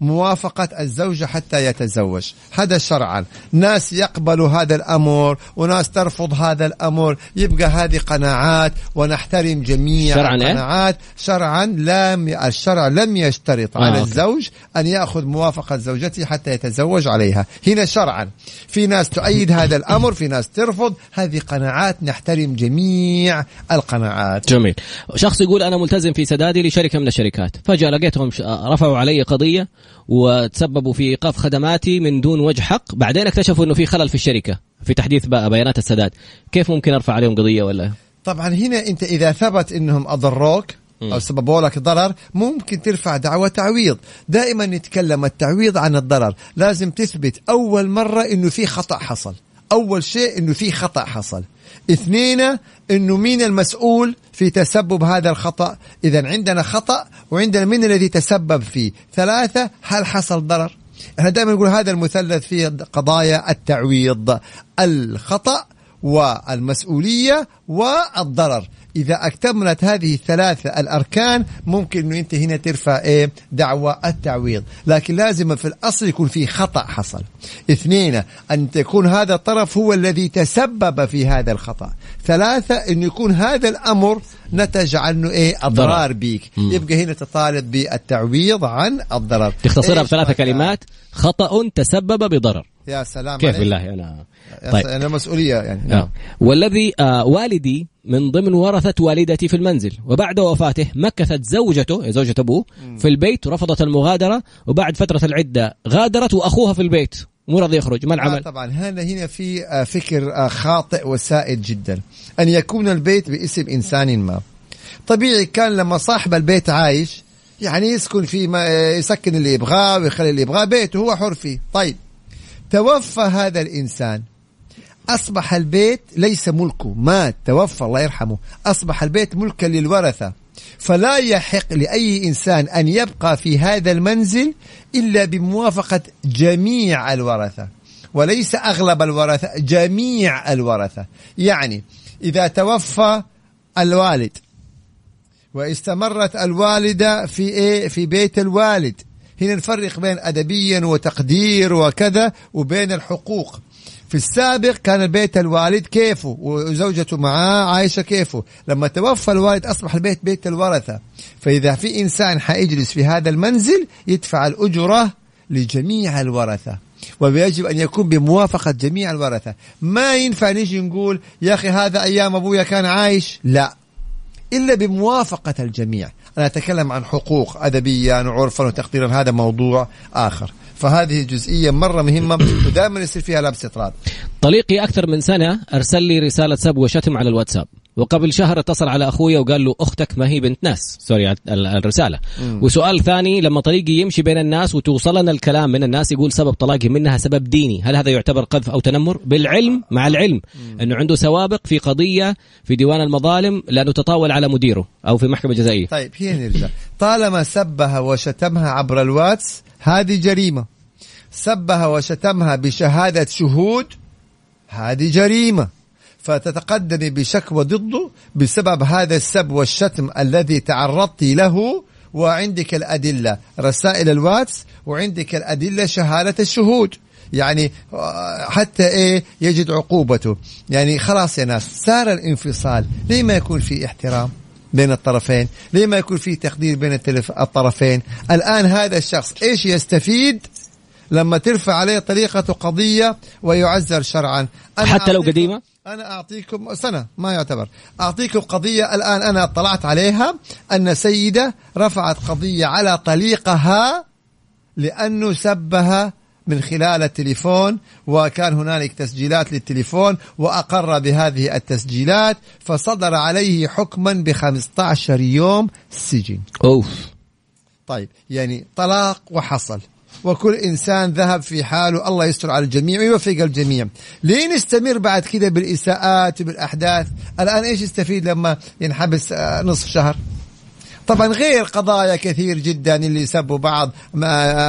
موافقة الزوجة حتى يتزوج. هذا شرعا. ناس يقبلوا هذا الأمر وناس ترفض هذا الأمر يبقى هذه قناعات ونحترم جميع شرعا إيه؟ القناعات. شرعا لم الشرع لم يشترط آه على أوكي. الزوج أن يأخذ موافقة زوجته حتى يتزوج عليها. هنا شرعا. في ناس تؤيد هذا الأمر في ناس ترفض. هذه قناعات. نحترم جميع القناعات. جميل. شخص يقول أنا ملتزم في سدادي لشركة من الشركات. فجأة لقيتهم رفعوا علي قضية. وتسببوا في إيقاف خدماتي من دون وجه حق. بعدين اكتشفوا إنه في خلل في الشركة في تحديث بيانات السداد. كيف ممكن أرفع عليهم قضية ولا؟ طبعا هنا أنت إذا ثبت إنهم أضروك أو سببوا لك ضرر ممكن ترفع دعوى تعويض. دائما نتكلم التعويض عن الضرر. لازم تثبت أول مرة إنه في خطأ حصل. أول شيء إنه في خطأ حصل. اثنين إنه مين المسؤول في تسبب هذا الخطأ؟ اذا عندنا خطأ وعندنا من الذي تسبب فيه. ثلاثة هل حصل ضرر؟ إحنا دائما نقول هذا المثلث في قضايا التعويض الخطأ والمسؤولية والضرر. إذا أكتملت هذه الثلاثة الأركان ممكن أنه أنت هنا ترفع إيه؟ دعوة التعويض. لكن لازم في الأصل يكون في خطأ حصل. اثنين أن تكون هذا الطرف هو الذي تسبب في هذا الخطأ. ثلاثة أن يكون هذا الأمر نتج عنه إيه؟ أضرار بيك. مم. يبقى هنا تطالب بالتعويض عن الضرر. تختصرها بثلاث كلمات. خطأ تسبب بضرر. يا سلام كيف بالله؟ أنا طيب. أنا مسؤولية يعني. نعم. والذي آه والدي من ضمن ورثة والدتي في المنزل. وبعد وفاته مكثت زوجته زوجة أبوه في البيت ورفضت المغادرة. وبعد فترة العدة غادرت وأخوها في البيت. مو راضي يخرج ما العمل؟ آه طبعا. هنا هنا في آه، فكر آه، خاطئ وسائد جدا. أن يكون البيت باسم إنسان ما. طبيعي كان لما صاحب البيت عايش يعني يسكن فيه ما آه، يسكن اللي يبغاه ويخلي اللي يبغاه بيته هو حر فيه. طيب. توفى هذا الإنسان. أصبح البيت ليس ملكه. مات. توفى الله يرحمه. أصبح البيت ملكا للورثة. فلا يحق لأي إنسان أن يبقى في هذا المنزل إلا بموافقة جميع الورثة وليس أغلب الورثة جميع الورثة. يعني إذا توفى الوالد واستمرت الوالدة في إيه؟ في بيت الوالد. هنا نفرق بين أدبيا وتقدير وكذا وبين الحقوق. في السابق كان البيت الوالد كيفه وزوجته معاه عايشة كيفه. لما توفى الوالد أصبح البيت بيت الورثة. فإذا في إنسان حيجلس في هذا المنزل يدفع الأجرة لجميع الورثة. ويجب أن يكون بموافقة جميع الورثة. ما ينفع نيجي نقول يا أخي هذا أيام أبويا كان عايش؟ لا. إلا بموافقة الجميع. أنا أتكلم عن حقوق أدبيا وعرفا وتقديرا هذا موضوع آخر. فهذه جزئية مرة مهمة ودائما يصير فيها لبس اطراد طليقي أكثر من سنة أرسل لي رسالة سب وشتم على الواتساب. وقبل شهر اتصل على أخويا وقال له أختك ما هي بنت ناس. سوري الرسالة. مم. وسؤال ثاني لما طريقي يمشي بين الناس وتوصلنا الكلام من الناس يقول سبب طلاقي منها سبب ديني. هل هذا يعتبر قذف أو تنمر؟ بالعلم مع العلم. مم. إنه عنده سوابق في قضية في ديوان المظالم لأنه تطاول على مديره أو في محكمة جزائية. طيب هي نرجع. طالما سبها وشتمها عبر الواتس هذه جريمة. سبها وشتمها بشهادة شهود هذه جريمة. فتتقدمي بشكوى ضده بسبب هذا السب والشتم الذي تعرضت له وعندك الأدلة رسائل الواتس وعندك الأدلة شهادة الشهود. يعني حتى إيه يجد عقوبته. يعني خلاص يا ناس صار الانفصال. ليه ما يكون في احترام بين الطرفين؟ ليه ما يكون في تقدير بين الطرفين؟ الآن هذا الشخص إيش يستفيد؟ لما ترفع عليه طريقة قضية ويعزر شرعا. أنا حتى لو قديمة؟ أنا أعطيكم سنة ما يعتبر. أعطيكم قضية الآن أنا اطلعت عليها أن سيدة رفعت قضية على طليقها لأنه سبها من خلال التليفون وكان هنالك تسجيلات للتليفون وأقر بهذه التسجيلات فصدر عليه حكما ب 15 يوم سجن. أوف. طيب يعني طلاق وحصل. وكل إنسان ذهب في حاله الله يستر على الجميع ويوفق الجميع. ليه نستمر بعد كده بالإساءات وبالأحداث الآن إيش يستفيد لما ينحبس آه، نصف شهر؟ طبعا غير قضايا كثير جدا اللي سبوا بعض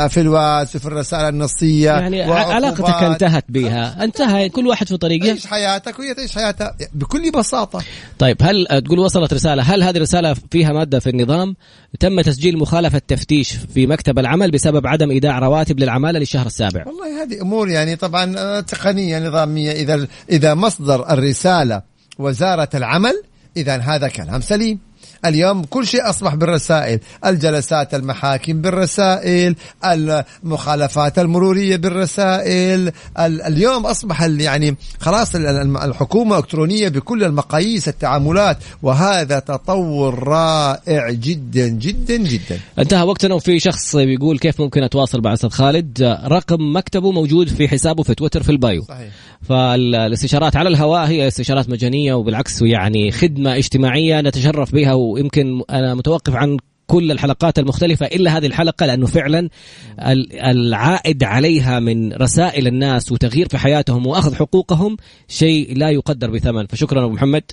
في الواتس وفي الرسائل النصية يعني علاقتك انتهت بها. انتهى كل واحد في طريقه. تعيش حياتك وهي تعيش حياتها بكل بساطة. طيب هل تقول وصلت رسالة؟ هل هذه الرسالة فيها مادة في النظام؟ تم تسجيل مخالفة تفتيش في مكتب العمل بسبب عدم إيداع رواتب للعمالة للشهر السابع. والله هذه أمور يعني طبعا آه، تقنية نظامية. إذا إذا مصدر الرسالة وزارة العمل اذا هذا كلام سليم. اليوم كل شيء أصبح بالرسائل. الجلسات المحاكم بالرسائل المخالفات المرورية بالرسائل. اليوم أصبح يعني خلاص الحكومة إلكترونية بكل المقاييس التعاملات وهذا تطور رائع جدا جدا جدا. انتهى وقتنا وفي شخص بيقول كيف ممكن أتواصل مع أستاذ خالد؟ رقم مكتبه موجود في حسابه في تويتر في البايو. صحيح. فالاستشارات على الهواء هي استشارات مجانية وبالعكس يعني خدمة اجتماعية نتشرف بها ويمكن أنا متوقف عن كل الحلقات المختلفة إلا هذه الحلقة لأنه فعلا العائد عليها من رسائل الناس وتغيير في حياتهم وأخذ حقوقهم شيء لا يقدر بثمن. فشكرا أبو محمد.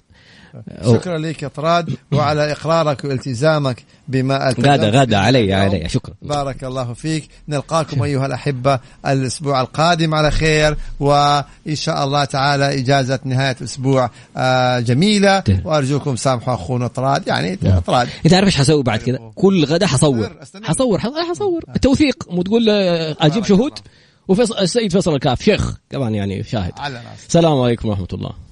شكرا لك يا طراد وعلى إقرارك والتزامك بما غدا غدا علي علي شكرا. بارك الله فيك. نلقاكم أيها الأحبة الأسبوع القادم على خير وإن شاء الله تعالى إجازة نهاية أسبوع آه، جميلة. وأرجوكم سامحوا أخونا طراد. يعني طراد. انت عارف إيش حسوي بعد كذا؟ كل غدا حصور. حصور حصور توثيق وتقول أجيب شهود؟ وفيصل السيد فيصل الكاف شيخ كمان يعني شاهد. السلام عليكم ورحمة الله.